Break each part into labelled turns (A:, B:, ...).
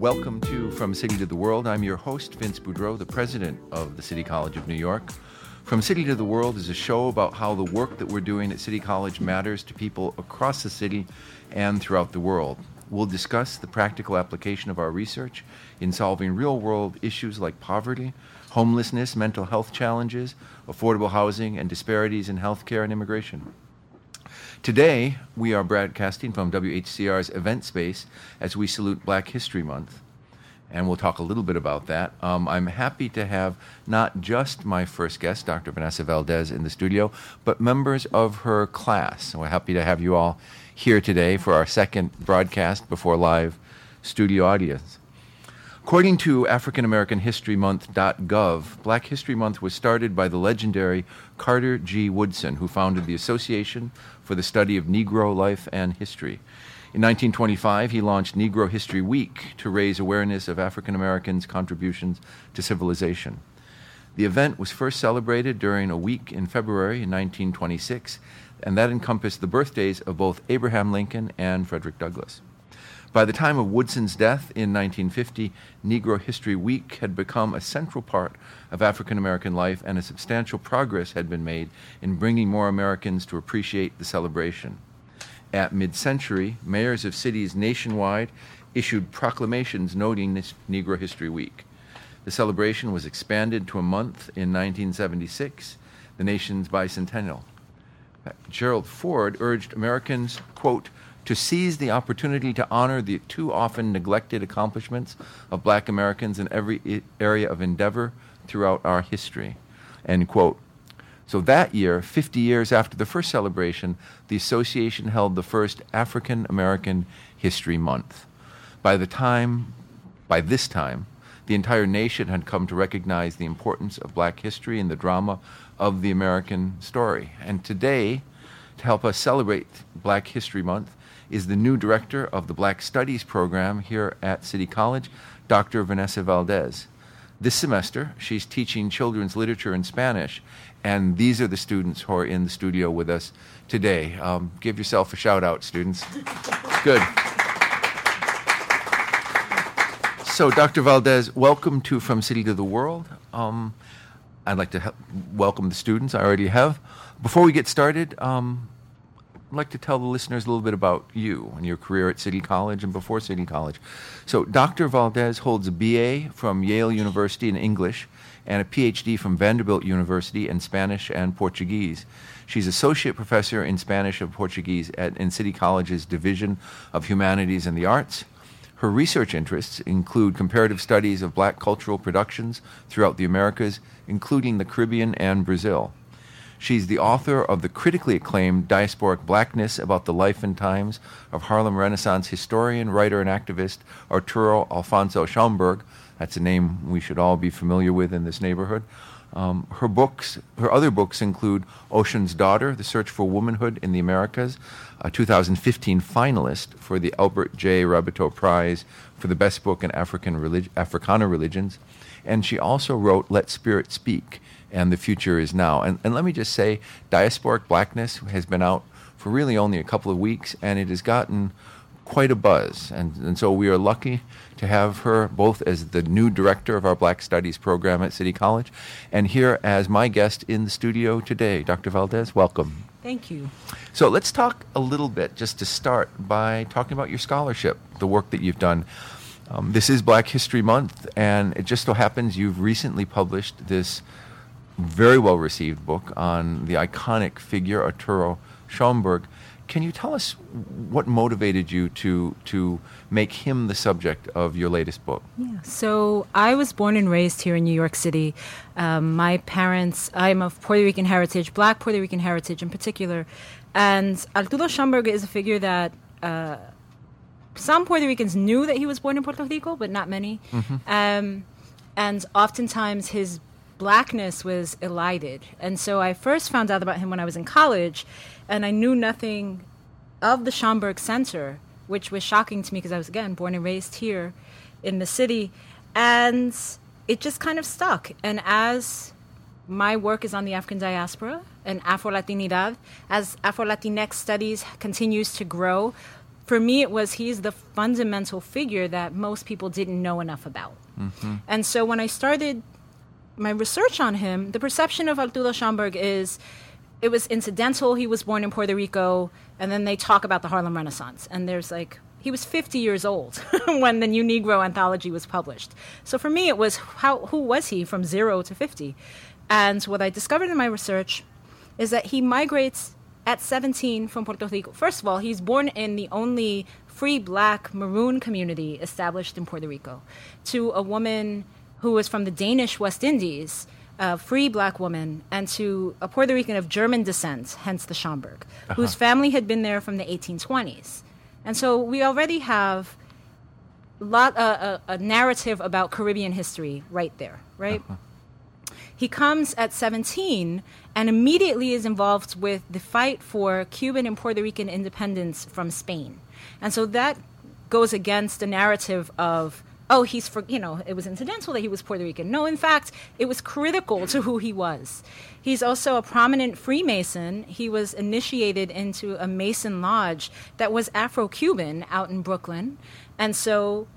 A: Welcome to From City to the World. I'm your host, Vince Boudreau, the president of the City College of New York. From City to the World is a show about how the work that we're doing at City College matters to people across the city and throughout the world. We'll discuss the practical application of our research in solving real world issues like poverty, homelessness, mental health challenges, affordable housing, and disparities in healthcare and immigration. Today, we are broadcasting from WHCR's event space as we salute Black History Month. And we'll talk a little bit about that. Um, I'm happy to have not just my first guest, Dr. Vanessa Valdez, in the studio, but members of her class. We're happy to have you all here today for our second broadcast before live studio audience. According to AfricanAmericanHistoryMonth.gov, Black History Month was started by the legendary Carter G. Woodson, who founded the Association for the Study of Negro Life and History. In 1925, he launched Negro History Week to raise awareness of African Americans' contributions to civilization. The event was first celebrated during a week in February in 1926, and that encompassed the birthdays of both Abraham Lincoln and Frederick Douglass. By the time of Woodson's death in 1950, Negro History Week had become a central part of African American life, and a substantial progress had been made in bringing more Americans to appreciate the celebration. At mid century, mayors of cities nationwide issued proclamations noting this Negro History Week. The celebration was expanded to a month in 1976, the nation's bicentennial. Gerald Ford urged Americans, quote, to seize the opportunity to honor the too often neglected accomplishments of black Americans in every area of endeavor throughout our history. End quote. So that year, 50 years after the first celebration, the association held the first African American History Month. By the time, by this time, the entire nation had come to recognize the importance of black history and the drama of the American story. And today, to help us celebrate Black History Month, is the new director of the Black Studies program here at City College, Dr. Vanessa Valdez. This semester, she's teaching children's literature in Spanish, and these are the students who are in the studio with us today. Um, give yourself a shout out, students. Good. So, Dr. Valdez, welcome to From City to the World. Um, I'd like to welcome the students. I already have. Before we get started, um, I'd like to tell the listeners a little bit about you and your career at City College and before City College. So, Dr. Valdez holds a BA from Yale University in English and a PhD from Vanderbilt University in Spanish and Portuguese. She's associate professor in Spanish and Portuguese at in City College's Division of Humanities and the Arts. Her research interests include comparative studies of black cultural productions throughout the Americas, including the Caribbean and Brazil. She's the author of the critically acclaimed Diasporic Blackness about the life and times of Harlem Renaissance historian, writer, and activist Arturo Alfonso Schomburg. That's a name we should all be familiar with in this neighborhood. Um, her books, her other books include Oshun's Daughter: The Search for Womanhood in the Americas, a 2015 finalist for the Albert J. Raboteau Prize for the best book in African relig- Africana religions, and she also wrote Let Spirit Speak, and the future is now. And, and let me just say, Diasporic Blackness has been out for really only a couple of weeks, and it has gotten quite a buzz. And, and so we are lucky to have her both as the new director of our Black Studies program at City College and here as my guest in the studio today. Dr. Valdez, welcome.
B: Thank you.
A: So let's talk a little bit, just to start, by talking about your scholarship, the work that you've done. Um, this is Black History Month, and it just so happens you've recently published this very well received book on the iconic figure Arturo Schomburg. Can you tell us what motivated you to to make him the subject of your latest book?
B: Yeah. So I was born and raised here in New York City. Um, my parents, I'm of Puerto Rican heritage, Black Puerto Rican heritage in particular, and Arturo Schomburg is a figure that. Uh, some Puerto Ricans knew that he was born in Puerto Rico, but not many. Mm-hmm. Um, and oftentimes his blackness was elided. And so I first found out about him when I was in college, and I knew nothing of the Schomburg Center, which was shocking to me because I was, again, born and raised here in the city. And it just kind of stuck. And as my work is on the African diaspora and Afro Latinidad, as Afro Latinx studies continues to grow, for me, it was he's the fundamental figure that most people didn't know enough about. Mm-hmm. And so when I started my research on him, the perception of Arturo Schomburg is it was incidental. He was born in Puerto Rico, and then they talk about the Harlem Renaissance. And there's like, he was 50 years old when the New Negro anthology was published. So for me, it was how, who was he from zero to 50? And what I discovered in my research is that he migrates at 17 from Puerto Rico. First of all, he's born in the only free black maroon community established in Puerto Rico to a woman who was from the Danish West Indies, a free black woman, and to a Puerto Rican of German descent, hence the Schomburg, uh-huh. whose family had been there from the 1820s. And so we already have lot uh, a, a narrative about Caribbean history right there, right? Uh-huh. He comes at 17 and immediately is involved with the fight for Cuban and Puerto Rican independence from Spain. And so that goes against the narrative of, oh, he's for, you know, it was incidental that he was Puerto Rican. No, in fact, it was critical to who he was. He's also a prominent Freemason. He was initiated into a Mason lodge that was Afro Cuban out in Brooklyn. And so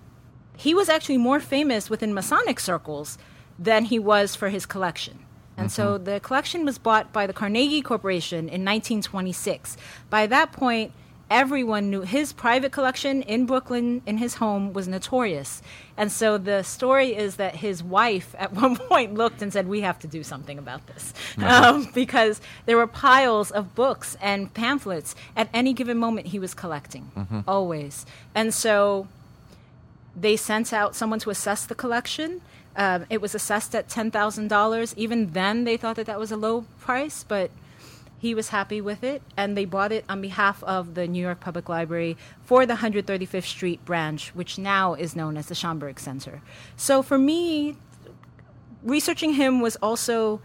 B: he was actually more famous within Masonic circles than he was for his collection. And so mm-hmm. the collection was bought by the Carnegie Corporation in 1926. By that point, everyone knew his private collection in Brooklyn in his home was notorious. And so the story is that his wife at one point looked and said, We have to do something about this. Um, because there were piles of books and pamphlets at any given moment he was collecting, always. And so they sent out someone to assess the collection. Um, it was assessed at ten thousand dollars. Even then, they thought that that was a low price, but he was happy with it, and they bought it on behalf of the New York Public Library for the 135th Street branch, which now is known as the Schomburg Center. So for me, researching him was also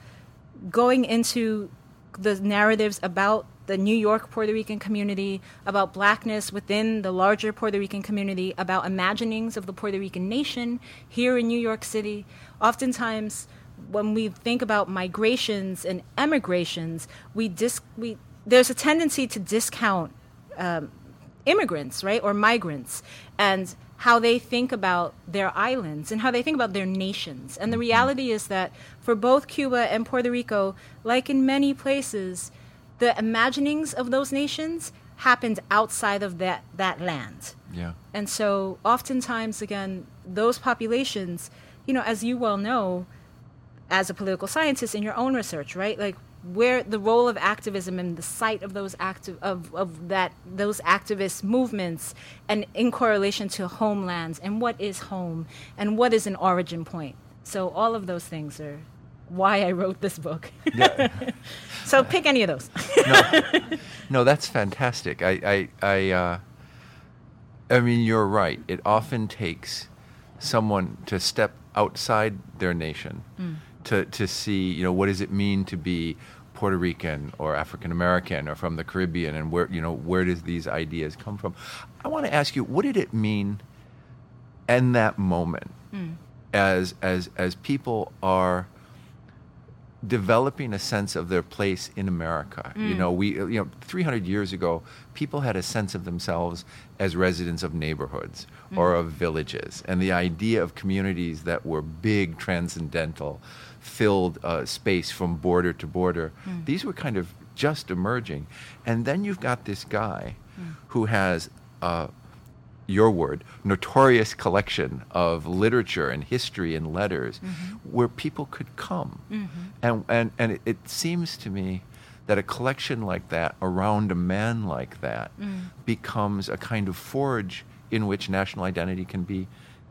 B: going into the narratives about the New York Puerto Rican community, about blackness within the larger Puerto Rican community, about imaginings of the Puerto Rican nation here in New York City. Oftentimes, when we think about migrations and emigrations, we dis- we there's a tendency to discount um, immigrants, right, or migrants, and how they think about their islands and how they think about their nations. And the reality is that for both Cuba and Puerto Rico, like in many places, the imaginings of those nations happened outside of that, that land.
A: Yeah.
B: And so, oftentimes, again, those populations, you know, as you well know, as a political scientist in your own research, right? Like where the role of activism and the site of those active of, of that those activist movements and in correlation to homelands and what is home and what is an origin point. So all of those things are why I wrote this book.
A: Yeah.
B: so pick any of those.
A: no, no, that's fantastic. I, I, I, uh, I mean, you're right. It often takes someone to step outside their nation to, to see, you know, what does it mean to be Puerto Rican or African American or from the Caribbean, and where, you know, where does these ideas come from? I want to ask you, what did it mean in that moment, hmm. as as as people are developing a sense of their place in America. You hmm. know, we you know 300 years ago, people had a sense of themselves as residents of neighborhoods hmm. or of villages, and the idea of communities that were big, transcendental, filled uh, space from border to border. Hmm. These were kind of just emerging, and then you've got this guy hmm. who has. Uh, your word, notorious collection of literature and history and letters mm-hmm. where people could come. Mm-hmm. And, and, and it, it seems to me that a collection like that around a man like that mm. becomes a kind of forge in which national identity can be,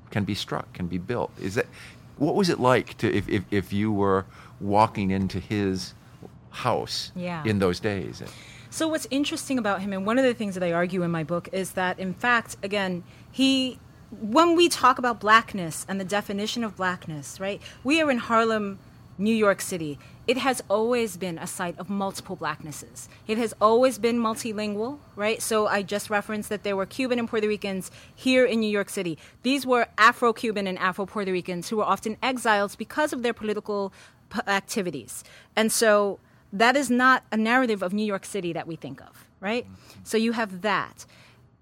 A: can be struck, can be built. Is that, what was it like to, if, if, if you were walking into his house
B: Yeah.
A: in those days?
B: So what's interesting about him, and one of the things that I argue in my book, is that in fact, again, he, when we talk about blackness and the definition of blackness, right? We are in Harlem, New York City. It has always been a site of multiple blacknesses. It has always been multilingual, right? So I just referenced that there were Cuban and Puerto Ricans here in New York City. These were Afro-Cuban and Afro-Puerto Ricans who were often exiles because of their political p- activities. And so that is not a narrative of New York City that we think of, right? Mm-hmm. So you have that.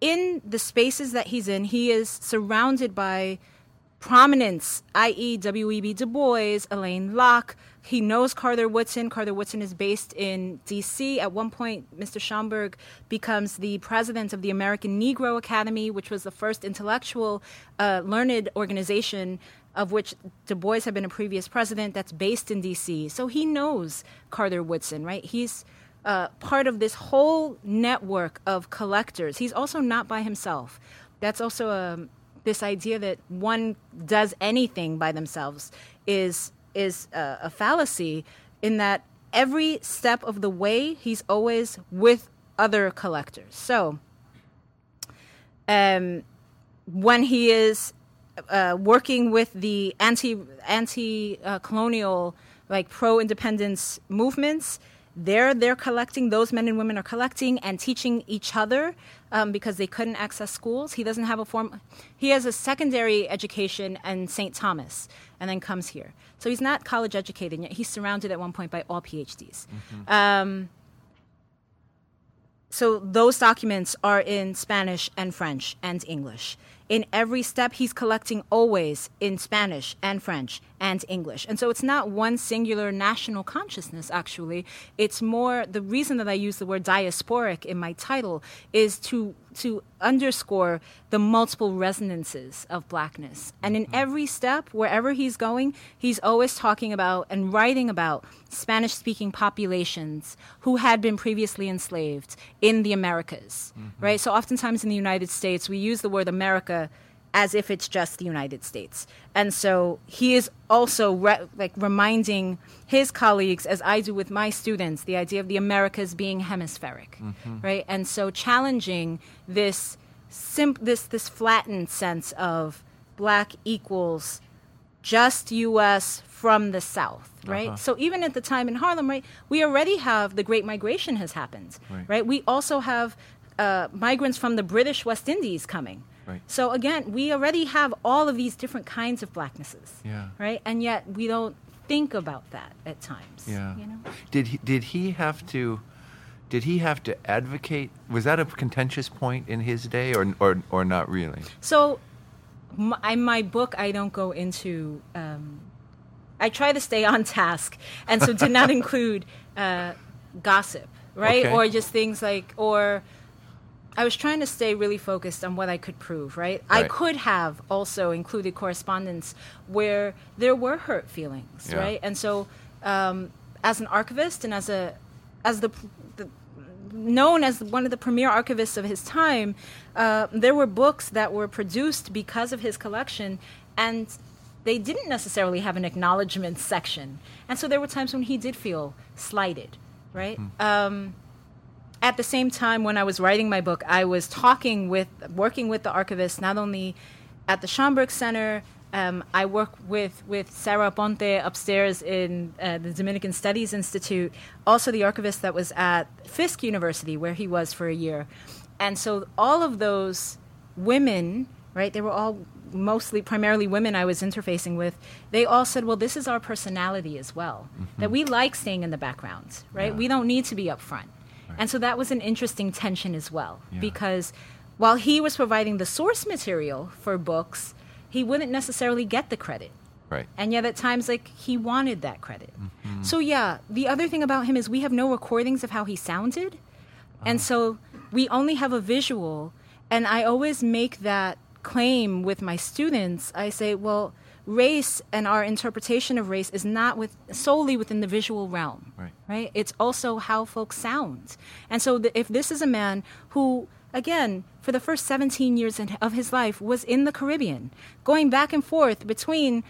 B: in the spaces that he's in, he is surrounded by prominence, i.e., W.E.B. Du Bois, Alain Locke. He knows Carter Woodson. Carter Woodson is based in D.C. At one point, Mr. Schomburg becomes the president of the American Negro Academy, which was the first intellectual, uh, learned organization of which Du Bois had been a previous president that's based in D.C. So he knows Carter Woodson, right? He's uh, part of this whole network of collectors. He's also not by himself. That's also a, um, this idea that one does anything by themselves is is a, a fallacy in that every step of the way he's always with other collectors. So, um, when he is uh, working with the anti anti uh, colonial like pro independence movements, they're they're collecting. Those men and women are collecting and teaching each other um, because they couldn't access schools. He doesn't have a form. He has a secondary education in St. Thomas, and then comes here. So he's not college educated yet. He's surrounded at one point by all PhDs. Mm-hmm. Um, so those documents are in Spanish and French and English in every step he's collecting always in Spanish and French and English. And so it's not one singular national consciousness, actually. It's more the reason that I use the word diasporic in my title is to to underscore the multiple resonances of blackness. And in mm-hmm. every step, wherever he's going, he's always talking about and writing about Spanish speaking populations who had been previously enslaved in the Americas, mm-hmm. right? So oftentimes in the United States, we use the word America as if it's just the United States. And so he is also re- like reminding his colleagues, as I do with my students, the idea of the Americas being hemispheric, mm-hmm. right? And so challenging this sim- this this flattened sense of black equals just U.S. from the South, right? Uh-huh. So even at the time in Harlem, right, we already have the Great Migration has happened, right? right? We also have uh, migrants from the British West Indies coming
A: Right.
B: So again, we already have all of these different kinds of blacknesses.
A: Yeah.
B: Right? And yet we don't think about that at times.
A: Yeah.
B: You know?
A: Did he did he have to did he have to advocate was that a contentious point in his day or or or not really?
B: So my, in my book I don't go into um, I try to stay on task and so did not include uh, gossip, right?
A: Okay.
B: Or just things like or I was trying to stay really focused on what I could prove, right?
A: right.
B: I could have also included correspondence where there were hurt feelings,
A: yeah.
B: right? And so, um, as an archivist and as a as the, the, known as one of the premier archivists of his time, uh, there were books that were produced because of his collection, and they didn't necessarily have an acknowledgement section, and so there were times when he did feel slighted, right? Mm. Um, at the same time, when I was writing my book, I was talking with, working with the archivist, not only at the Schomburg Center. Um, I work with, with Sarah Ponte upstairs in uh, the Dominican Studies Institute, also the archivist that was at Fisk University, where he was for a year. And so all of those women, right, they were all mostly, primarily women I was interfacing with, they all said, well, this is our personality as well, mm-hmm. that we like staying in the background, right?
A: Yeah.
B: We don't need to be up front. And so that was an interesting tension as well,
A: yeah.
B: because while he was providing the source material for books, he wouldn't necessarily get the credit.
A: Right.
B: And yet at times, like, he wanted that credit.
A: Mm-hmm.
B: So, yeah, the other thing about him is we have no recordings of how he sounded. And so we only have a visual. And I always make that claim with my students. I say, well, race and our interpretation of race is not with solely within the visual realm
A: right,
B: right? it's also how folks sound. And so the, if this is a man who again for the first 17 years in, of his life was in the caribbean going back and forth between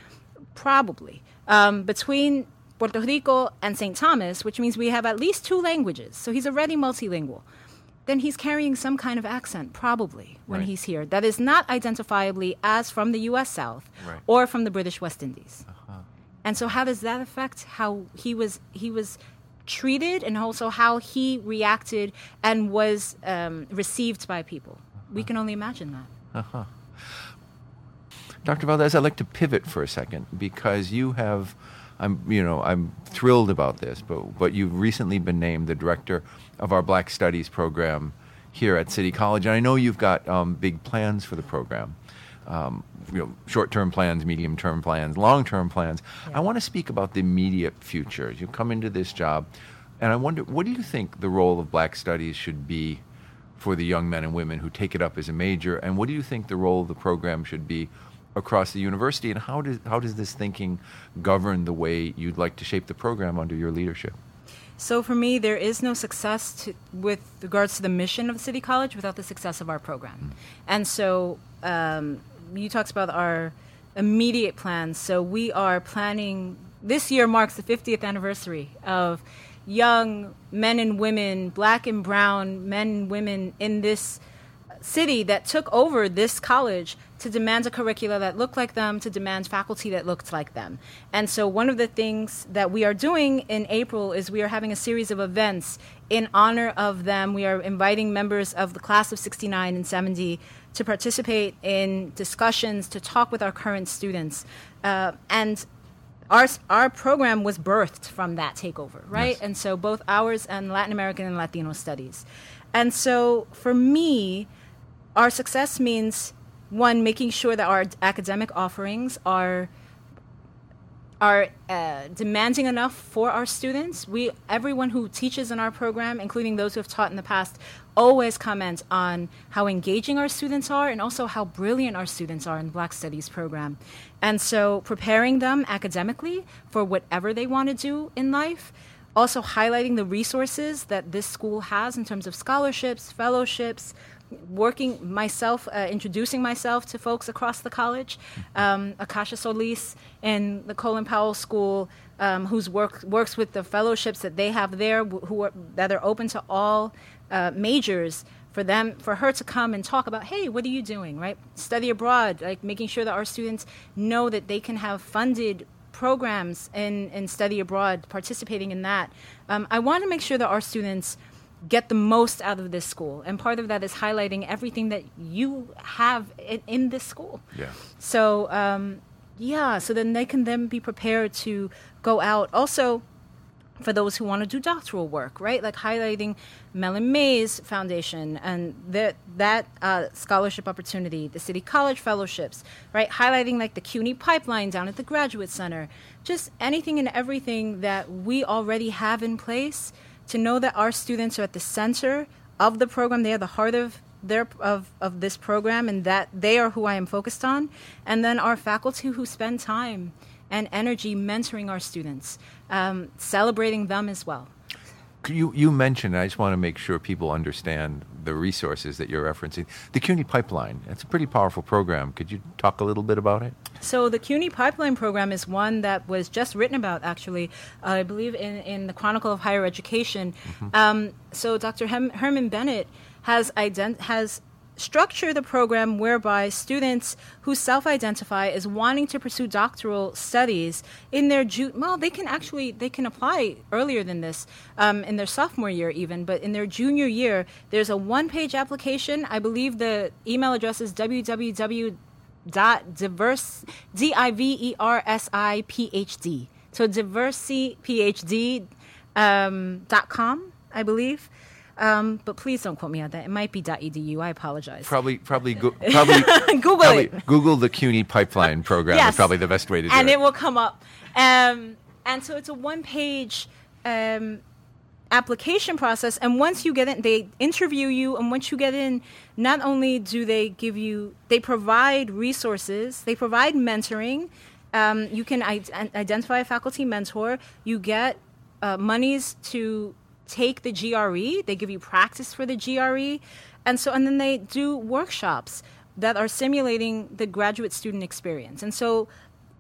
B: probably um, between puerto rico and st thomas which means we have at least two languages. So he's already multilingual then he's carrying some kind of accent, probably, when
A: right.
B: he's here, that is not identifiably as from the U.S. South
A: right.
B: or from the British West Indies.
A: Uh-huh.
B: And so, how does that affect how he was he was treated, and also how he reacted and was um, received by people? Uh-huh. We can only imagine that.
A: Uh-huh. Dr. Valdez, I'd like to pivot for a second because you have I'm, you know, I'm thrilled about this, but, but you've recently been named the director of our Black Studies program here at City College. And I know you've got um, big plans for the program. Um, you know, short-term plans, medium-term plans, long-term plans.
B: Yeah.
A: I want to speak about the immediate future. You come into this job, and I wonder, what do you think the role of Black Studies should be for the young men and women who take it up as a major, and what do you think the role of the program should be across the university, and how does how does this thinking govern the way you'd like to shape the program under your leadership?
B: So for me, there is no success to, with regards to the mission of City College without the success of our program. Mm. And so um, you talked about our immediate plans. So we are planning. This year marks the 50th anniversary of young men and women, black and brown men and women in this city that took over this college to demand a curricula that looked like them, to demand faculty that looked like them. And so, one of the things that we are doing in April is we are having a series of events in honor of them. We are inviting members of the class of 69 and 70 to participate in discussions, to talk with our current students. Uh, and our, our program was birthed from that takeover, right? Yes. And so, both ours and Latin American and Latino studies. And so, for me, our success means one making sure that our academic offerings are are uh, demanding enough for our students. We, everyone who teaches in our program, including those who have taught in the past, always comment on how engaging our students are and also how brilliant our students are in the Black Studies program. And so, preparing them academically for whatever they want to do in life. Also, highlighting the resources that this school has in terms of scholarships, fellowships, working myself, uh, introducing myself to folks across the college. Um, Akasha Solis in the Colin Powell School, um, who's work, works with the fellowships that they have there, who are, that are open to all uh, majors. For them, for her to come and talk about, hey, what are you doing, right? Study abroad, like making sure that our students know that they can have funded programs and, in study abroad, participating in that. Um, I want to make sure that our students get the most out of this school. And part of that is highlighting everything that you have in, in this school.
A: Yeah.
B: So, um, yeah, so then they can then be prepared to go out. Also, for those who want to do doctoral work, right? Like highlighting Mellon Mays Foundation and that that uh, scholarship opportunity, the City College fellowships, right? Highlighting like the CUNY pipeline down at the Graduate Center, just anything and everything that we already have in place to know that our students are at the center of the program. They are the heart of their of, of this program and that they are who I am focused on. And then our faculty who spend time and energy mentoring our students, um, celebrating them as well.
A: You, you mentioned, I just want to make sure people understand the resources that you're referencing. The CUNY Pipeline, it's a pretty powerful program. Could you talk a little bit about it?
B: So, the CUNY Pipeline program is one that was just written about, actually, uh, I believe, in, in the Chronicle of Higher Education. Mm-hmm. Um, so, Dr. Hem- Herman Bennett has, ident- has structure the program whereby students who self-identify as wanting to pursue doctoral studies in their ju- well they can actually they can apply earlier than this um, in their sophomore year even but in their junior year there's a one-page application. I believe the email address is www dot diverse d i v e r s i p h d. So phd um, dot com i believe um, but please don't quote me on that. It might be .edu. I apologize.
A: Probably, probably, go, probably
B: Google
A: probably
B: it.
A: Google the CUNY pipeline program
B: yes.
A: is probably the best way to do
B: and
A: it.
B: And it will come up. Um, and so it's a one-page um, application process. And once you get in, they interview you. And once you get in, not only do they give you, they provide resources, they provide mentoring. Um, you can I- identify a faculty mentor. You get uh, monies to take the GRE, they give you practice for the GRE, and so and then they do workshops that are simulating the graduate student experience. And so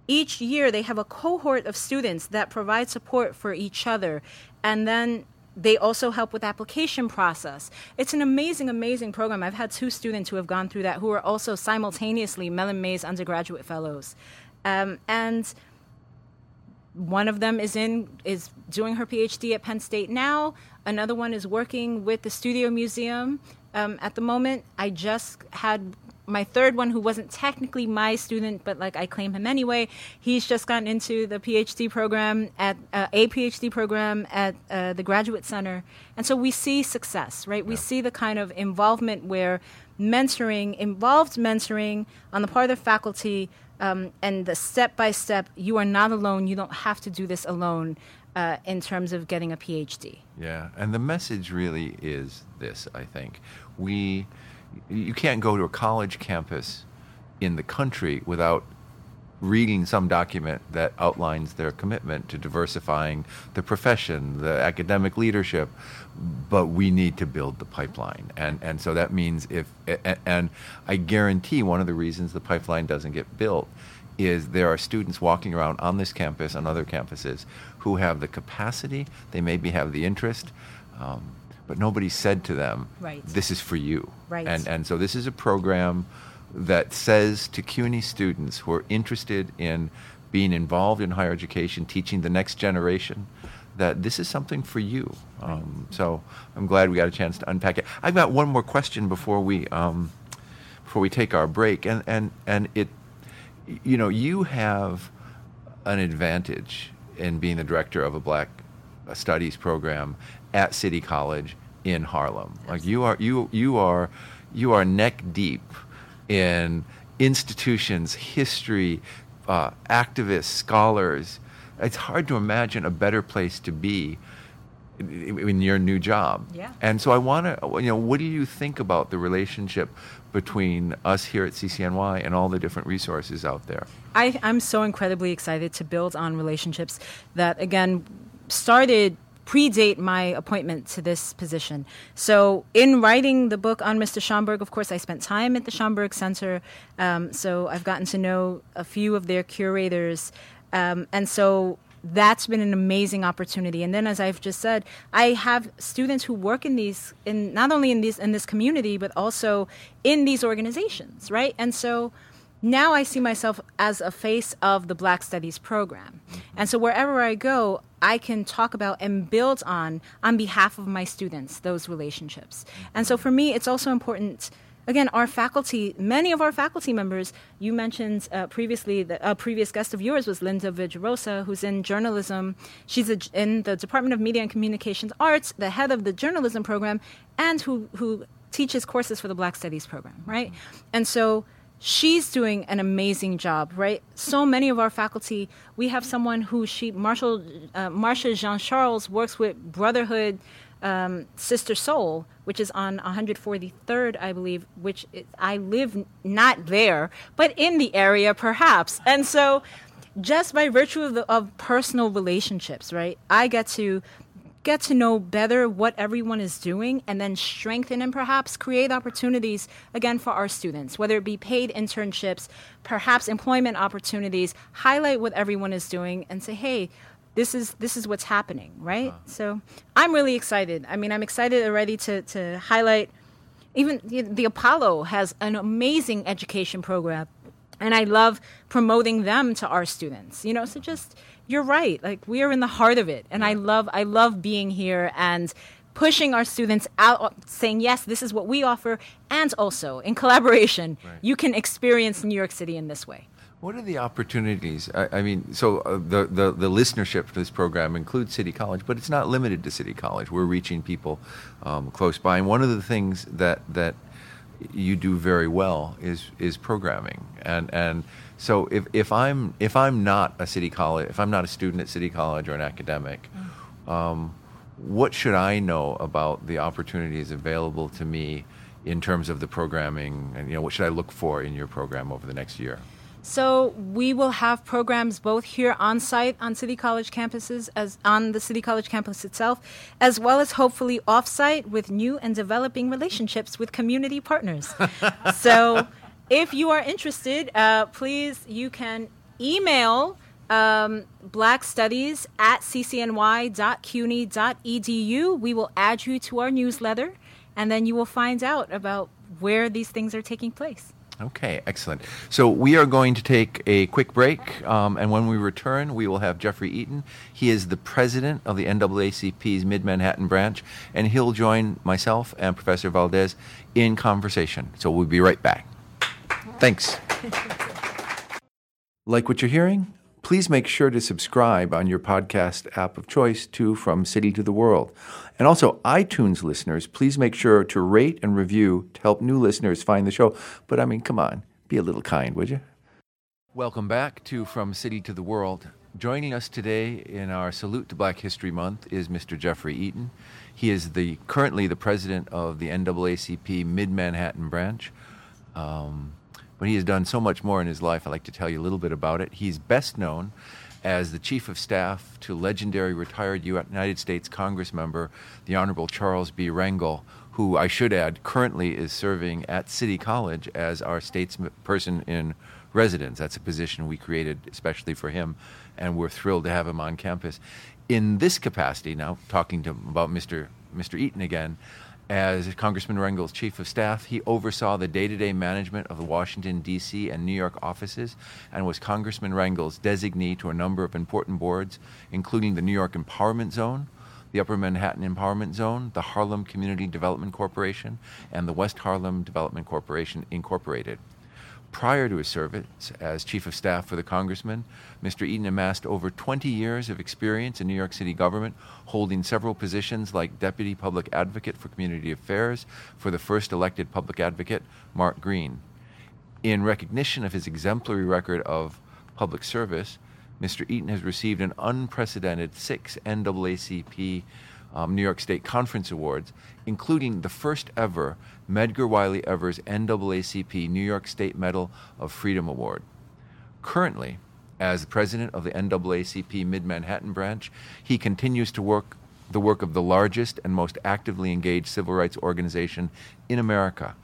B: each year they have a cohort of students that provide support for each other and then they also help with application process. It's an amazing amazing program. I've had two students who have gone through that who are also simultaneously mellon mays undergraduate fellows. Um, and one of them is in is doing her PhD at Penn State now. Another one is working with the Studio Museum um, at the moment. I just had my third one, who wasn't technically my student, but like I claim him anyway, he's just gotten into the PhD program at uh, a PhD program at uh, the Graduate Center, and so we see success, right? We see the kind of involvement where mentoring, involved mentoring on the part of the faculty, um, and the step by step. You are not alone. You don't have to do this alone. Uh, in terms of getting a PhD.
A: Yeah, and the message really is this I think. We, you can't go to a college campus in the country without reading some document that outlines their commitment to diversifying the profession, the academic leadership, but we need to build the pipeline. And, and so that means if, and I guarantee one of the reasons the pipeline doesn't get built is there are students walking around on this campus and other campuses who have the capacity, they maybe have the interest, um, but nobody said to them,
B: right.
A: "This is for you."
B: Right.
A: And and so this is a program that says to CUNY students who are interested in being involved in higher education, teaching the next generation, that this is something for you. Um, so I'm glad we got a chance to unpack it. I've got one more question before we um, before we take our break, and and and it you know, you have an advantage in being the director of a Black Studies program at City College in Harlem. Like you are, you you are, you are neck deep in institutions, history, uh, activists, scholars. It's hard to imagine a better place to be in your new job.
B: Yeah.
A: And so I want to, you know, what do you think about the relationship between us here at CCNY and all the different resources out there?
B: I, I'm so incredibly excited to build on relationships that, again, started predate my appointment to this position. So, in writing the book on Mr. Schomburg, of course, I spent time at the Schomburg Center. Um, so, I've gotten to know a few of their curators. Um, and so, that's been an amazing opportunity. And then, as I've just said, I have students who work in these, in not only in these in this community, but also in these organizations, right? And so now I see myself as a face of the Black Studies program. And so wherever I go, I can talk about and build on on behalf of my students those relationships. And so for me, it's also important again, our faculty, many of our faculty members, you mentioned uh, previously, the, a previous guest of yours was Linda Villarosa, who's in journalism. She's a, in the Department of Media and Communications Arts, the head of the journalism program, and who, who teaches courses for the Black Studies program, right? And so she's doing an amazing job, right? So many of our faculty, we have someone who she, Marshall, uh, Marcia Jean Charles, works with Brotherhood um, Sister Sol, which is on 143rd, I believe, which is, I live not there, but in the area perhaps. And so, just by virtue of, the, of personal relationships, right, I get to get to know better what everyone is doing and then strengthen and perhaps create opportunities again for our students, whether it be paid internships, perhaps employment opportunities, highlight what everyone is doing and say, hey, this is this is what's happening, right? Uh-huh. So I'm really excited. I mean, I'm excited already to to highlight. Even the Apollo has an amazing education program, and I love promoting them to our students. You know, so just you're right. Like we are in the heart of it, and I love I love being here and pushing our students out saying yes this is what we offer and also in collaboration right. you can experience new york city in this way
A: what are the opportunities? I, I mean, so uh, the, the, the listenership to this program includes City College, but it's not limited to City College. We're reaching people um, close by, and one of the things that that you do very well is is programming, and and so if, if I'm if I'm not a City College, if I'm not a student at City College or an academic. Mm. Um, what should I know about the opportunities available to me in terms of the programming, and you know, what should I look for in your program over the next year?
B: So we will have programs both here on site on City College campuses as on the City College campus itself, as well as hopefully off site with new and developing relationships with community partners. so if you are interested, uh, please you can email um, black studies at ccny.cuny.edu. We will add you to our newsletter, and then you will find out about where these things are taking place.
A: Okay, excellent. So we are going to take a quick break, um, and when we return, we will have Jeffrey Eaton. He is the president of the NAACP's Mid Manhattan branch, and he'll join myself and Professor Valdez in conversation. So we'll be right back. Thanks. like what you're hearing? Please make sure to subscribe on your podcast app of choice to From City to the World. And also, iTunes listeners, please make sure to rate and review to help new listeners find the show. But I mean, come on, be a little kind, would you? Welcome back to From City to the World. Joining us today in our Salute to Black History Month is Mr. Jeffrey Eaton. He is the currently the president of the NAACP Mid Manhattan branch. Um, but he has done so much more in his life. I'd like to tell you a little bit about it. He's best known as the chief of staff to legendary retired United States Congress member, the Honorable Charles B. Rangel, who I should add currently is serving at City College as our statesperson in residence. That's a position we created especially for him, and we're thrilled to have him on campus. In this capacity, now talking to about Mr. Mr. Eaton again, as Congressman Rangel's chief of staff, he oversaw the day to day management of the Washington, D.C. and New York offices and was Congressman Rangel's designee to a number of important boards, including the New York Empowerment Zone, the Upper Manhattan Empowerment Zone, the Harlem Community Development Corporation, and the West Harlem Development Corporation, Incorporated. Prior to his service as Chief of Staff for the Congressman, Mr. Eaton amassed over 20 years of experience in New York City government, holding several positions like Deputy Public Advocate for Community Affairs for the first elected public advocate, Mark Green. In recognition of his exemplary record of public service, Mr. Eaton has received an unprecedented six NAACP um, New York State Conference Awards, including the first ever Medgar Wiley Evers NAACP New York State Medal of Freedom Award. Currently, as president of the NAACP Mid Manhattan branch, he continues to work the work of the largest and most actively engaged civil rights organization in America.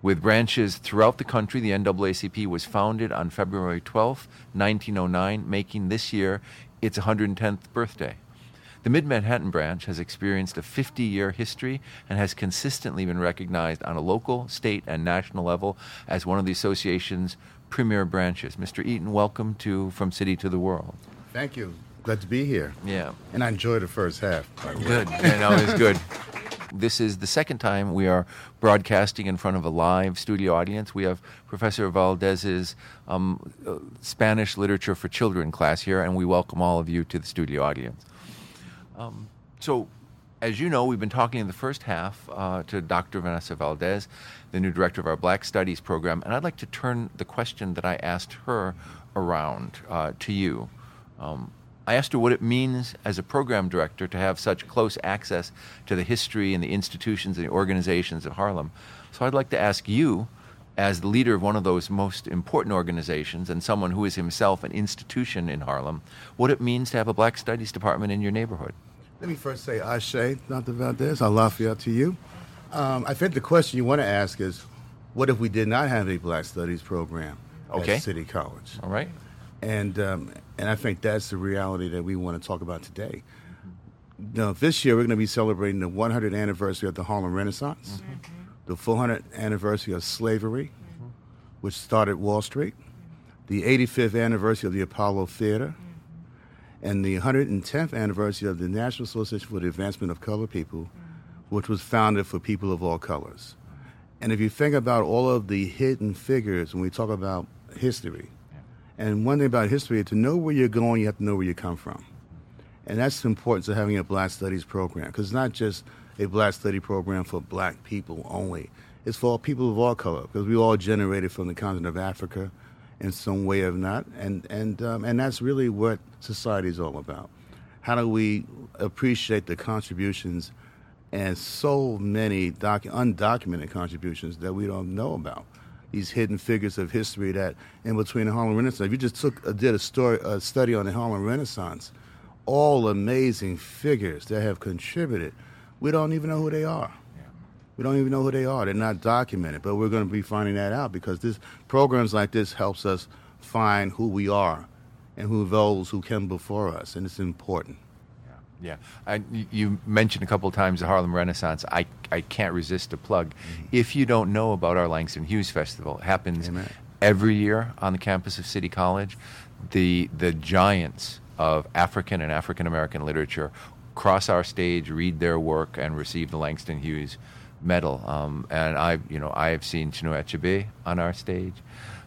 A: With branches throughout the country, the NAACP was founded on February 12, 1909, making this year its 110th birthday. The Mid Manhattan branch has experienced a 50 year history and has consistently been recognized on a local, state, and national level as one of the association's premier branches. Mr. Eaton, welcome to From City to the World.
C: Thank you. Glad to be here.
A: Yeah.
C: And I enjoyed the first half.
A: Good. no, it's good. This is the second time we are broadcasting in front of a live studio audience. We have Professor Valdez's um, uh, Spanish Literature for Children class here, and we welcome all of you to the studio audience. Um, so, as you know, we've been talking in the first half uh, to Dr. Vanessa Valdez, the new director of our Black Studies program, and I'd like to turn the question that I asked her around uh, to you. Um, I asked her what it means as a program director to have such close access to the history and the institutions and the organizations of Harlem. So I'd like to ask you, as the leader of one of those most important organizations and someone who is himself an institution in Harlem, what it means to have a Black Studies department in your neighborhood.
C: Let me first say, Ashe, Dr. Valdez, Alafia to you. Um, I think the question you want to ask is, what if we did not have a Black Studies program
A: okay.
C: at City College?
A: All right.
C: And um, and I think that's the reality that we want to talk about today. Now, this year we're going to be celebrating the 100th anniversary of the Harlem Renaissance, mm-hmm. the 400th anniversary of slavery, mm-hmm. which started Wall Street, the 85th anniversary of the Apollo Theater, and the 110th anniversary of the National Association for the Advancement of Colored People, which was founded for people of all colors. And if you think about all of the hidden figures when we talk about history, and one thing about history, to know where you're going, you have to know where you come from. And that's the importance of having a Black Studies program, because it's not just a Black Study program for black people only. It's for people of all color, because we all generated from the continent of Africa in some way or not, and and um, and that's really what society is all about. How do we appreciate the contributions and so many docu- undocumented contributions that we don't know about? These hidden figures of history that in between the Harlem Renaissance. If you just took uh, did a story a study on the Harlem Renaissance, all amazing figures that have contributed, we don't even know who they are. We don't even know who they are. They're not documented, but we're going to be finding that out because this programs like this helps us find who we are and who those who came before us, and it's important.
A: Yeah, I, you mentioned a couple of times the Harlem Renaissance. I, I can't resist a plug. Mm-hmm. If you don't know about our Langston Hughes Festival, it happens Amen. every year on the campus of City College. The the giants of African and African American literature cross our stage, read their work, and receive the Langston Hughes medal. Um, and I, you know, I have seen Chinua Achebe on our stage.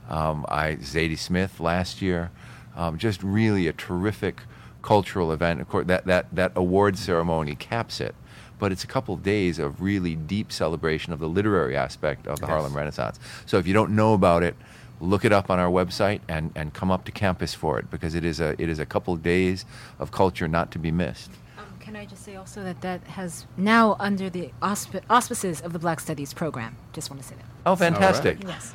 A: Um, I Zadie Smith last year. Um, just really a terrific cultural event. Of course, that that that award ceremony caps it. But it's a couple days of really deep celebration of the literary aspect of the
C: Yes.
A: Harlem Renaissance. So if you don't know about it, look it up on our website and, and come up to campus for it because it is a it is a couple days of culture not to be missed.
B: Can I just say also that that has now under the ausp- auspices of the Black Studies program. Just want to say that.
A: Oh, fantastic!
B: Yes.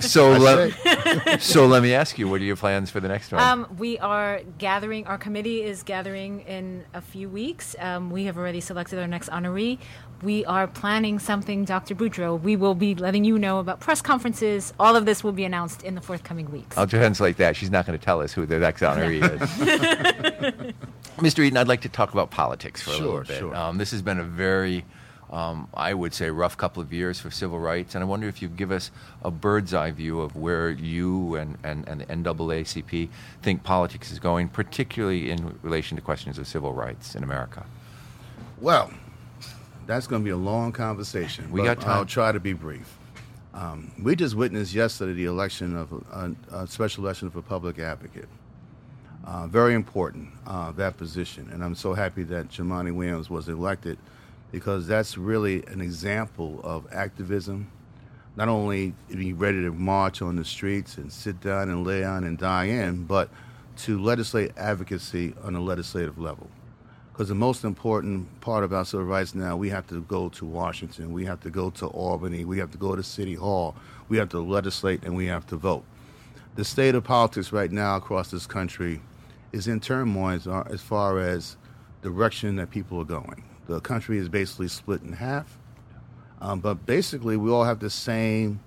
A: So
C: I
A: let, so let me ask you, what are your plans for the next one?
B: Um, we are gathering. Our committee is gathering in a few weeks. Um, we have already selected our next honoree. We are planning something, Dr. Boudreau. We will be letting you know about press conferences. All of this will be announced in the forthcoming weeks.
A: I'll translate that. She's not going to tell us who the next honoree is. Mr. Eaton, I'd like to talk about politics for a little bit.
C: sure.
A: Um, this has been a very, um, I would say, rough couple of years for civil rights, and I wonder if you give us a bird's eye view of where you and, and, and the NAACP think politics is going, particularly in relation to questions of civil rights in America.
C: Well, that's going to be a long conversation.
A: We
C: but
A: got time.
C: I'll try to be brief. Um, we just witnessed yesterday the election of a, a, a special election for public advocate. Uh, very important uh, that position, and I'm so happy that Jumaane Williams was elected because that's really an example of activism. Not only be ready to march on the streets and sit down and lay on and die in, but to legislate advocacy on a legislative level because the most important part about civil rights now, we have to go to Washington, we have to go to Albany, we have to go to City Hall, we have to legislate, and we have to vote. The state of politics right now across this country is in turmoil as, far as direction that people are going. The country is basically split in half, um, but basically we all have the same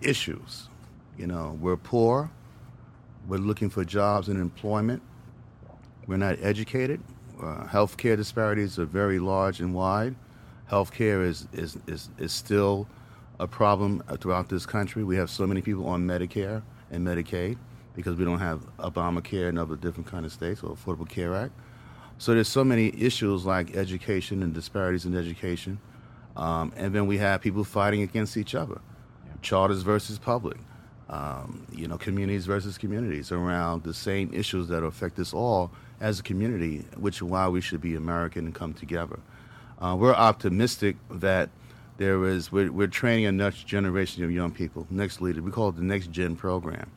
C: issues. You know, we're poor, we're looking for jobs and employment, we're not educated. Uh, healthcare disparities are very large and wide. Healthcare is, is, is, is still a problem throughout this country. We have so many people on Medicare and Medicaid because we don't have Obamacare and other different kind of states or Affordable Care Act. So there's so many issues like education and disparities in education. Um, and then we have people fighting against each other. Charters versus public. Um, you know, communities versus communities around the same issues that affect us all as a community, which is why we should be American and come together. Uh, we're optimistic that there is, we're, we're training a next generation of young people, next leader. We call it the Next Gen program.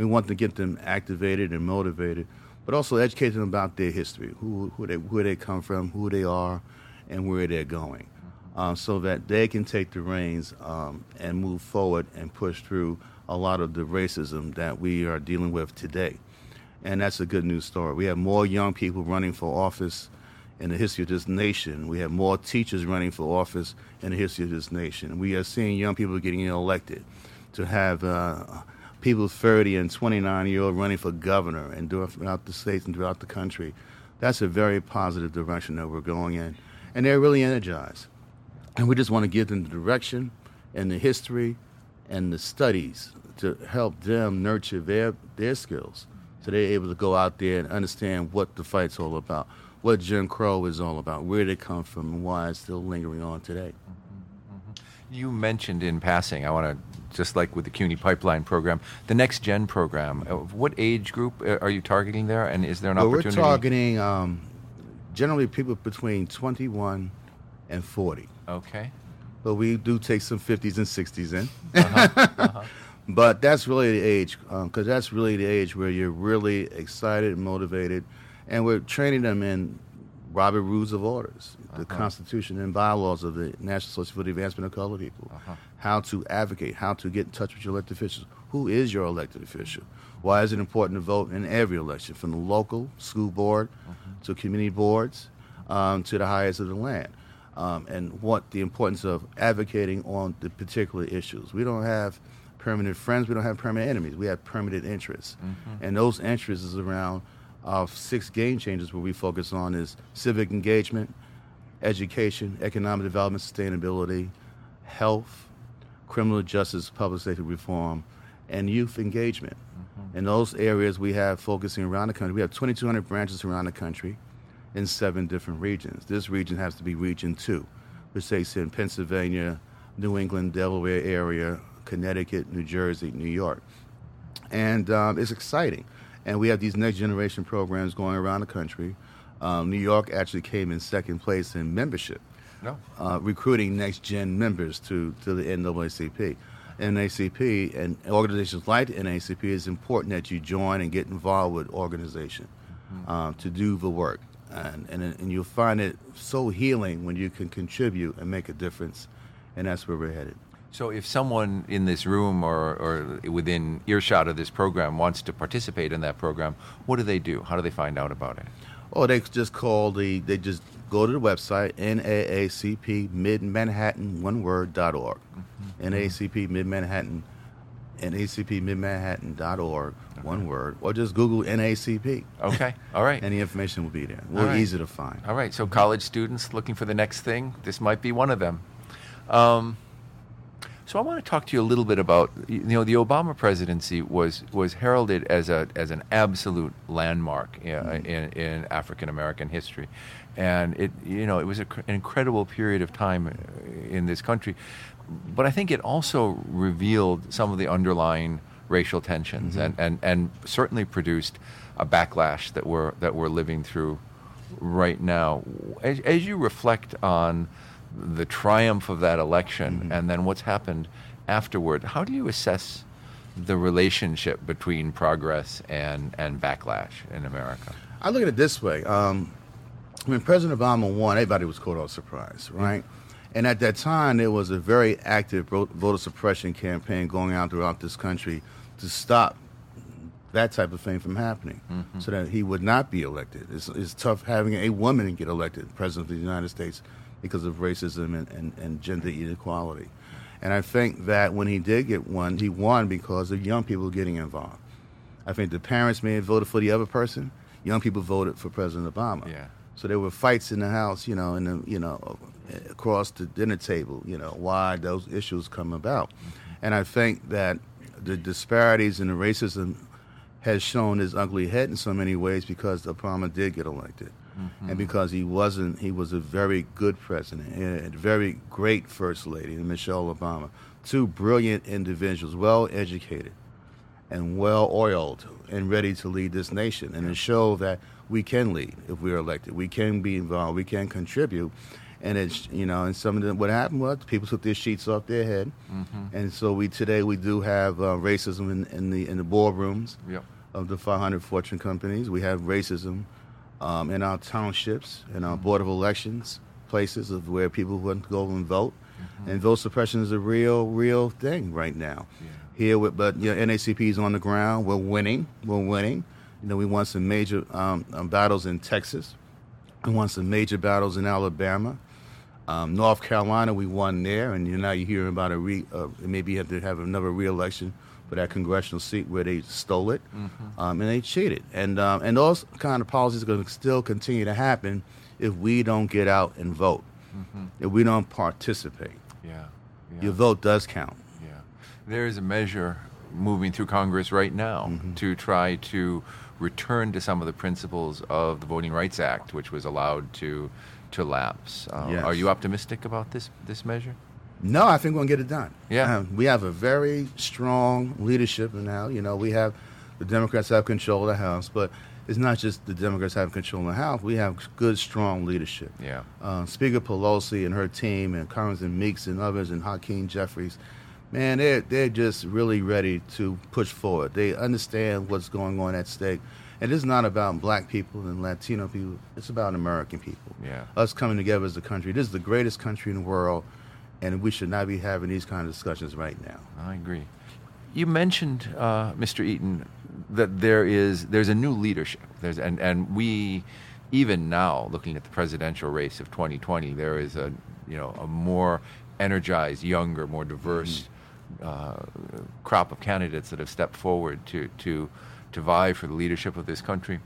C: We want to get them activated and motivated, but also educate them about their history, who, who they, where they come from, who they are, and where they're going, uh, so that they can take the reins um, and move forward and push through a lot of the racism that we are dealing with today. And that's a good news story. We have more young people running for office in the history of this nation. We have more teachers running for office in the history of this nation. We are seeing young people getting elected to have uh, people 30 and 29 year old running for governor and throughout the states and throughout the country. That's a very positive direction that we're going in. And they're really energized. And we just want to give them the direction and the history and the studies to help them nurture their, their skills so they're able to go out there and understand what the fight's all about, what Jim Crow is all about, where they come from, and why it's still lingering on today.
A: You mentioned in passing, I want to, just like with the CUNY pipeline program, the Next Gen program. Uh, What age group uh, are you targeting there, and is there an
C: Well, we're targeting um, generally people between 21 and 40.
A: Okay.
C: but we do take some 50s and 60s in.
A: Uh-huh.
C: But that's really the age, because that's really the age where you're really excited and motivated. And we're training them in Robert Rules of Orders, the
A: Uh-huh.
C: Constitution and bylaws of the National Association for the Advancement of Colored People,
A: Uh-huh.
C: how to advocate, how to get in touch with your elected officials. Who is your elected official? Why is it important to vote in every election, from the local school board
A: Uh-huh.
C: to community boards um, to the highest of the land? um, and what the importance of advocating on the particular issues. We don't have permanent friends. We don't have permanent enemies. We have permanent interests, and those interests is around our six game changers. Where we focus on is civic engagement, education, economic development, sustainability, health, criminal justice, public safety reform, and youth engagement. In those areas, we have focusing around the country. We have 2,200 branches around the country in seven different regions. This region has to be region two. which takes in Pennsylvania, New England, Delaware area, Connecticut, New Jersey, New York. And um, it's exciting. And we have these next generation programs going around the country. Um, New York actually came in second place in membership,
A: No.
C: uh, recruiting next gen members to, to the NAACP. NACP and organizations like the NACP is important that you join and get involved with organization um, to do the work. And, and, and you'll find it so healing when you can contribute and make a difference. And that's where we're headed.
A: So, if someone in this room or, or within earshot of this program wants to participate in that program, what do they do? How do they find out about it?
C: Oh, they just call the, they just go to the website, NAACP Mid Manhattan, one word, dot org. NAACP Mid Manhattan, NAACP Mid Manhattan dot org, one word. Or just Google NAACP.
A: Okay. All right.
C: And the information will be there. We're
A: right.
C: easy to find.
A: All right. So, college students looking for the next thing, this might be one of them. Um, so, I want to talk to you a little bit about you know the Obama presidency was was heralded as a as an absolute landmark uh, mm-hmm. in in, in African American history, and it you know it was a, an incredible period of time uh, in this country, but I think it also revealed some of the underlying racial tensions mm-hmm. and, and, and certainly produced a backlash that we're that we're living through right now. As, as you reflect on the triumph of that election mm-hmm. and then what's happened afterward, how do you assess the relationship between progress and, and backlash in America?
C: I look at it this way. Um, when President Obama won, everybody was caught off surprise, mm-hmm. right? And at that time, there was a very active voter suppression campaign going on throughout this country to stop that type of thing from happening mm-hmm. so that he would not be elected. It's, it's tough having a woman get elected president of the United States because of racism and, and, and gender inequality. And I think that when he did get one, he won because of young people getting involved. I think the parents may have voted for the other person. Young people voted for President Obama.
A: Yeah.
C: So there were fights in the house, you know, and the, you know, across the dinner table, you know, why those issues come about. And I think that the disparities and the racism has shown his ugly head in so many ways because Obama did get elected. And because he wasn't, he was a very good president and a very great first lady, Michelle Obama. Two brilliant individuals, well educated and well oiled and ready to lead this nation and to show that we can lead if we're elected. We can be involved. We can contribute. And it's you know, and some of them, what happened was people took their sheets off their head, and so we today we do have uh, racism in, in the in the boardrooms
A: Yep.
C: of the 500 fortune companies. We have racism um, in our townships, in our board of elections places of where people want to go and vote, and vote suppression is a real, real thing right now. Here, with, but you know, NACP is on the ground. We're winning. We're winning. You know, we won some major um, um, battles in Texas. We won some major battles in Alabama. Um, North Carolina, we won there, and you now you're hearing about a re, uh, maybe you have to have another re-election for that congressional seat where they stole it, um, and they cheated. And um, and those kind of policies are going to still continue to happen if we don't get out and vote, if we don't participate.
A: Yeah. yeah.
C: Your vote does count.
A: Yeah. There is a measure moving through Congress right now
C: Mm-hmm.
A: to try to return to some of the principles of the Voting Rights Act, which was allowed to to lapse. Uh,
C: Yes.
A: Are you optimistic about this this measure?
C: No, I think we're gonna get it done.
A: Yeah.
C: Um, we have a very strong leadership now. You know, we have the Democrats have control of the House, but it's not just the Democrats have control of the House. We have good, strong leadership.
A: Yeah.
C: Uh, Speaker Pelosi and her team, and Congressman Meeks and others, and Hakeem Jeffries, man, they're they're just really ready to push forward. They understand what's going on at stake, and it's not about Black people and Latino people. It's about American people
A: Yeah.
C: us coming together as a country. This is the greatest country in the world, and we should not be having these kind of discussions right now.
A: I agree. You mentioned, uh, Mr. Eaton, that there is there's a new leadership. There's and and we even now looking at the presidential race of 2020, there is a you know a more energized, younger, more diverse uh, crop of candidates that have stepped forward to to to vie for the leadership of this country.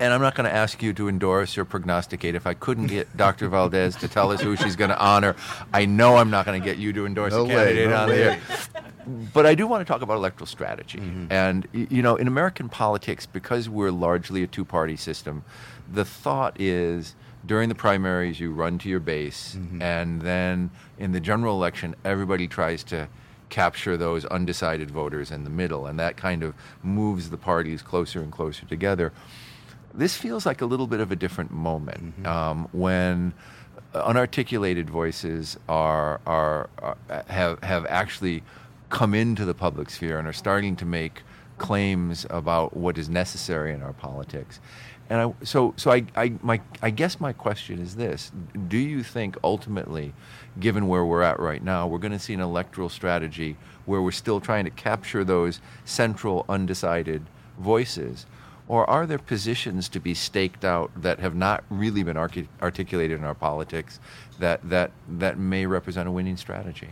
A: And I'm not going to ask you to endorse or prognosticate. If I couldn't get Dr. Valdez to tell us who she's going to honor, I know I'm not going to get you to endorse
C: No
A: a
C: way,
A: candidate
C: no
A: on
C: way.
A: there. But I do want to talk about electoral strategy.
C: Mm-hmm.
A: And, you know, in American politics, because we're largely a two party system, the thought is during the primaries, you run to your base,
C: Mm-hmm.
A: and then in the general election, everybody tries to capture those undecided voters in the middle, and that kind of moves the parties closer and closer together. This feels like a little bit of a different moment
C: Mm-hmm.
A: um, when unarticulated voices are, are, are have have actually come into the public sphere and are starting to make claims about what is necessary in our politics. And I, so, so I, I, my, I guess my question is this: Do you think ultimately, given where we're at right now, we're going to see an electoral strategy where we're still trying to capture those central undecided voices? Or are there positions to be staked out that have not really been articulated in our politics that, that, that may represent a winning strategy?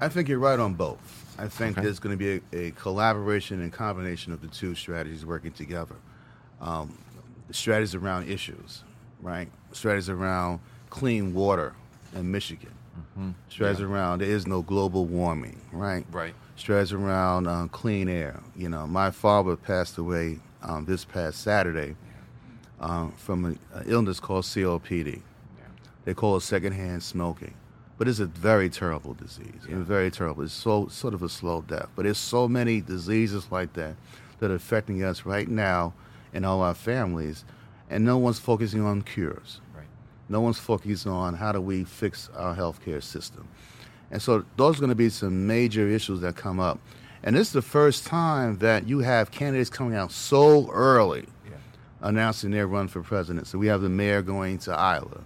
C: I think you're right on both. I think
A: Okay.
C: there's going to be a, a collaboration and combination of the two strategies working together. Um, strategies around issues, right? Strategies around clean water in Michigan. Strategies around there is no global warming, right?
A: Right.
C: Strategies around uh, clean air. You know, my father passed away um, this past Saturday um, from an illness called COPD. They call it secondhand smoking. But it's a very terrible disease. It's very terrible. It's so sort of a slow death. But there's so many diseases like that that are affecting us right now and all our families, and no one's focusing on cures.
A: Right.
C: No one's focusing on how do we fix our healthcare system. And so those are going to be some major issues that come up. And this is the first time that you have candidates coming out so early
A: Yeah.
C: announcing their run for president. So we have the mayor going to Iowa.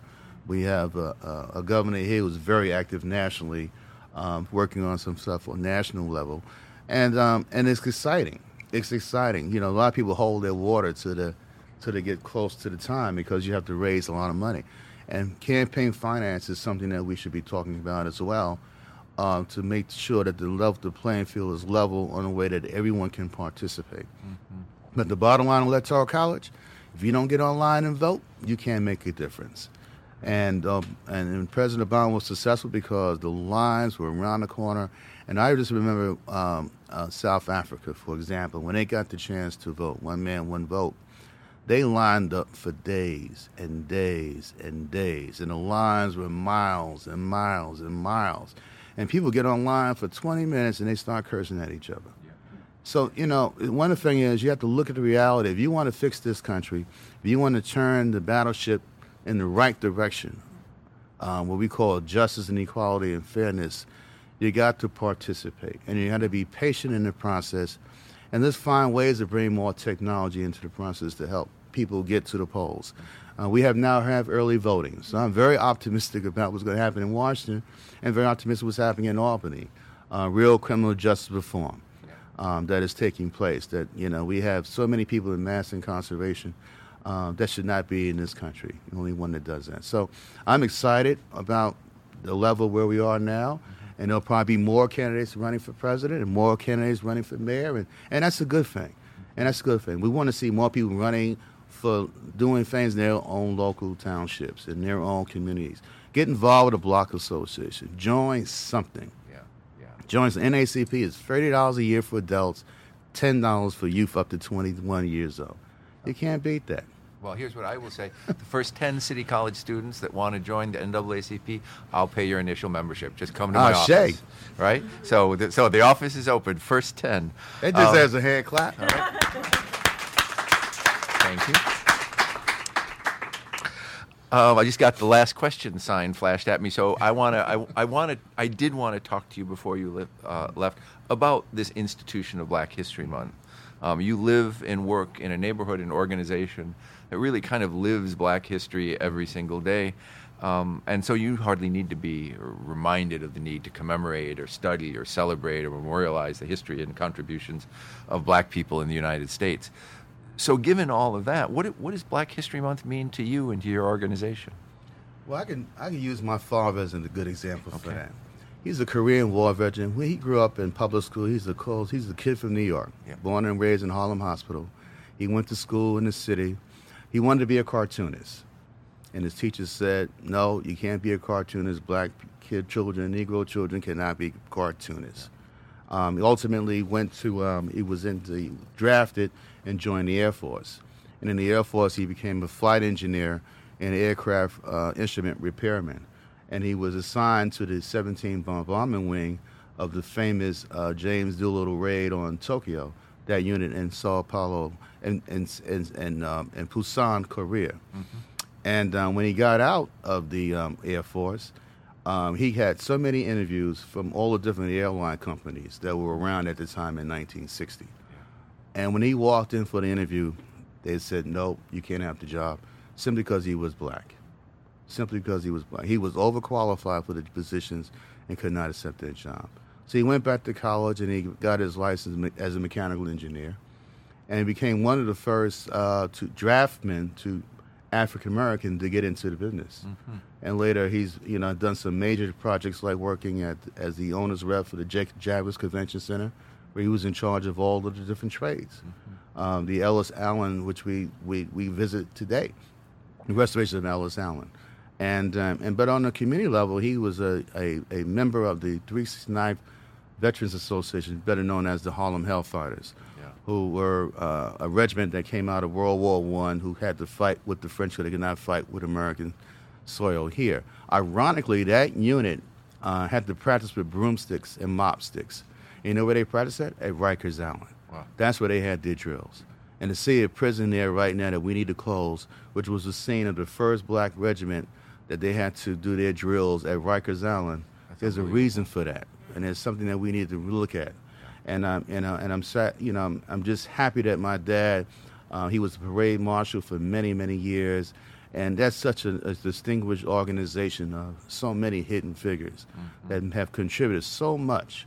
C: We have a, a, a governor here who's very active nationally, um, working on some stuff on national level, and um, and it's exciting. It's exciting. You know, a lot of people hold their water to the till they get close to the time because you have to raise a lot of money, and campaign finance is something that we should be talking about as well. Uh, to make sure that the level, the playing field is level in a way that everyone can participate. But the bottom line of electoral college, if you don't get online and vote, you can't make a difference. And um, and, and President Obama was successful because the lines were around the corner. And I just remember um, uh, South Africa, for example, when they got the chance to vote, one man, one vote. They lined up for days and days and days, and the lines were miles and miles and miles. And people get online for 20 minutes and they start cursing at each other. So, you know, one thing is you have to look at the reality. If you want to fix this country, if you want to turn the battleship in the right direction, um, what we call justice and equality and fairness, you got to participate. And you got to be patient in the process. And let's find ways to bring more technology into the process to help people get to the polls. Uh, we have now have early voting. So I'm very optimistic about what's going to happen in Washington and very optimistic what's happening in Albany. Uh, real criminal justice reform um, that is taking place. That you know we have so many people in mass incarceration. Uh, that should not be in this country. The only one that does that. So I'm excited about the level where we are now, and there'll probably be more candidates running for president and more candidates running for mayor, and, and that's a good thing. And that's a good thing. We want to see more people running for doing things in their own local townships, in their own communities. Get involved with a block association. Join something.
A: Yeah. Yeah.
C: Joins the NACP is thirty dollars a year for adults, ten dollars for youth up to twenty-one years old. You can't beat that.
A: Well, here's what I will say: the first ten City College students that want to join the NAACP, I'll pay your initial membership. Just come to my
C: Ah,
A: office,
C: Shay.
A: right? So, the, so the office is open. First ten.
C: That just
A: Um,
C: has a hand clap.
A: Thank you. Um, I just got the last question sign flashed at me, so I want to. I, I want to. I did want to talk to you before you live, uh, left about this institution of Black History Month. Um, you live and work in a neighborhood and organization that really kind of lives Black history every single day, um, and so you hardly need to be reminded of the need to commemorate or study or celebrate or memorialize the history and contributions of Black people in the United States. So, given all of that, what what does Black History Month mean to you and to your organization?
C: Well, I can I can use my father as a good example for that. He's a Korean War veteran. When he grew up in public school, he's a. He's a kid from New York,
A: Yeah.
C: born and raised in Harlem Hospital. He went to school in the city. He wanted to be a cartoonist, and his teachers said, "No, you can't be a cartoonist. Black kid children, Negro children cannot be cartoonists." Um, ultimately went to. Um, he was into drafted and joined the Air Force, and in the Air Force he became a flight engineer and aircraft uh, instrument repairman. And he was assigned to the 17th Bombardment Wing of the famous uh, James Doolittle raid on Tokyo, that unit in Sao Paulo and, and, and, and, um, and Busan, Korea. Mm-hmm. And um, when he got out of the um, Air Force, um, he had so many interviews from all the different airline companies that were around at the time in 1960. And when he walked in for the interview, they said, no, you can't have the job, simply because he was black. Simply because he was black. He was overqualified for the positions and could not accept that job. So he went back to college and he got his license as a mechanical engineer. And became one of the first uh, to draftmen to African American to get into the business. Mm-hmm. And later, he's you know done some major projects like working at as the owner's rep for the Jake Javits Convention Center, where he was in charge of all of the different trades. Mm-hmm. Um, the Ellis Island, which we, we, we visit today, the restoration of Ellis Island. And, um, and but on the community level, he was a, a, a member of the 369th Veterans Association, better known as the Harlem Hellfighters who were uh, a regiment that came out of World War One, who had to fight with the French, but they could not fight with American soil here. Ironically, that unit uh, had to practice with broomsticks and mop sticks. You know where they practiced at? At Rikers Island. Wow. That's where they had their drills. And to see a prison there right now that we need to close, which was the scene of the first black regiment that they had to do their drills at Rikers Island, That's there's a reason for that. And it's something that we need to look at and I'm and, uh, and I'm sad. You know, I'm, I'm just happy that my dad, uh, he was a parade marshal for many many years, and that's such a, a distinguished organization of so many hidden figures mm-hmm. that have contributed so much.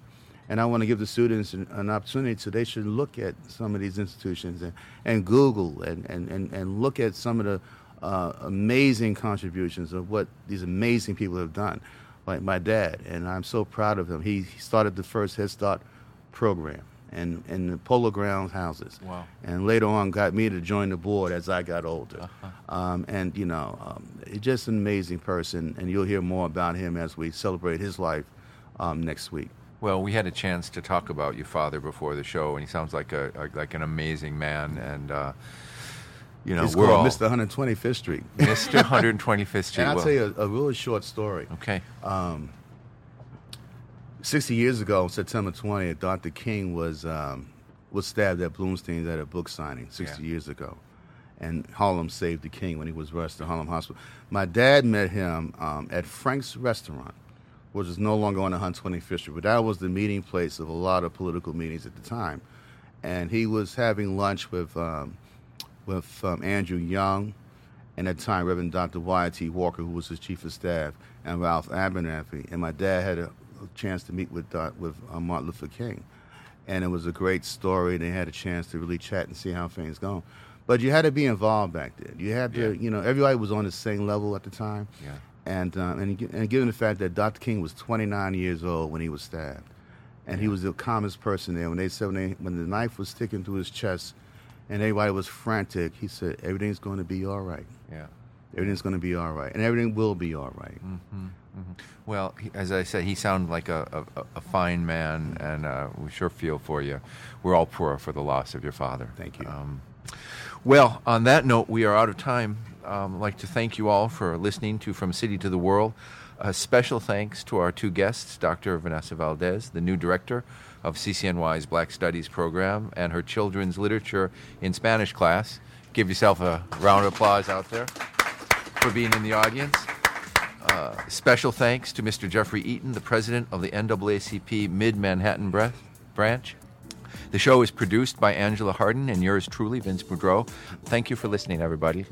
C: And I want to give the students an, an, opportunity so they should look at some of these institutions and, and Google and, and, and, and look at some of the uh, amazing contributions of what these amazing people have done, like my dad. And I'm so proud of him. He started the first Head Start program and in the Polo Grounds houses.
A: Wow.
C: And later on, got me to join the board as I got older. Uh-huh. Um, and you know, um, just an amazing person, and you'll hear more about him as we celebrate his life um, next week.
A: Well, we had a chance to talk about your father before the show, and he sounds like a, a like an amazing man, and. Uh, you know, we're all
C: Mr. 125th Street.
A: Mr. 125th Street.
C: and I'll well, tell you a, a, really short story.
A: Okay. Um,
C: 60 years ago, September 20th, Dr. King was um, was stabbed at Blumstein's at a book signing 60 yeah. years ago. And Harlem saved the king when he was rushed to Harlem Hospital. My dad met him um, at Frank's Restaurant, which is no longer on the 125th Street, but that was the meeting place of a lot of political meetings at the time. And he was having lunch with um, with um, Andrew Young, and at the time Reverend Dr. Wyatt T. Walker, who was his chief of staff, and Ralph Abernathy. And my dad had a a chance to meet with uh, with uh, Martin Luther King, and it was a great story. They had a chance to really chat and see how things go. But you had to be involved back then. You had to, yeah. you know, everybody was on the same level at the time.
A: Yeah.
C: And, um, and and given the fact that Dr. King was 29 years old when he was stabbed, and yeah. he was the calmest person there. When they said when, they, when the knife was sticking through his chest, and everybody was frantic, he said everything's going to be all right.
A: Yeah.
C: Everything's going to be all right, and everything will be all right.
A: Mm-hmm. Mm-hmm. Well, he, as I said, he sounded like a, a, a fine man, and uh, we sure feel for you. We're all poor for the loss of your father.
C: Thank you. Um,
A: well, on that note, we are out of time. Um, I'd like to thank you all for listening to From City to the World. A special thanks to our two guests, Dr. Vanessa Valdez, the new director of CCNY's Black Studies program, and her children's literature in Spanish class. Give yourself a round of applause out there for being in the audience. Uh, special thanks to Mr. Jeffrey Eaton, the president of the NAACP Mid Manhattan branch. The show is produced by Angela Harden and yours truly, Vince Boudreau. Thank you for listening, everybody.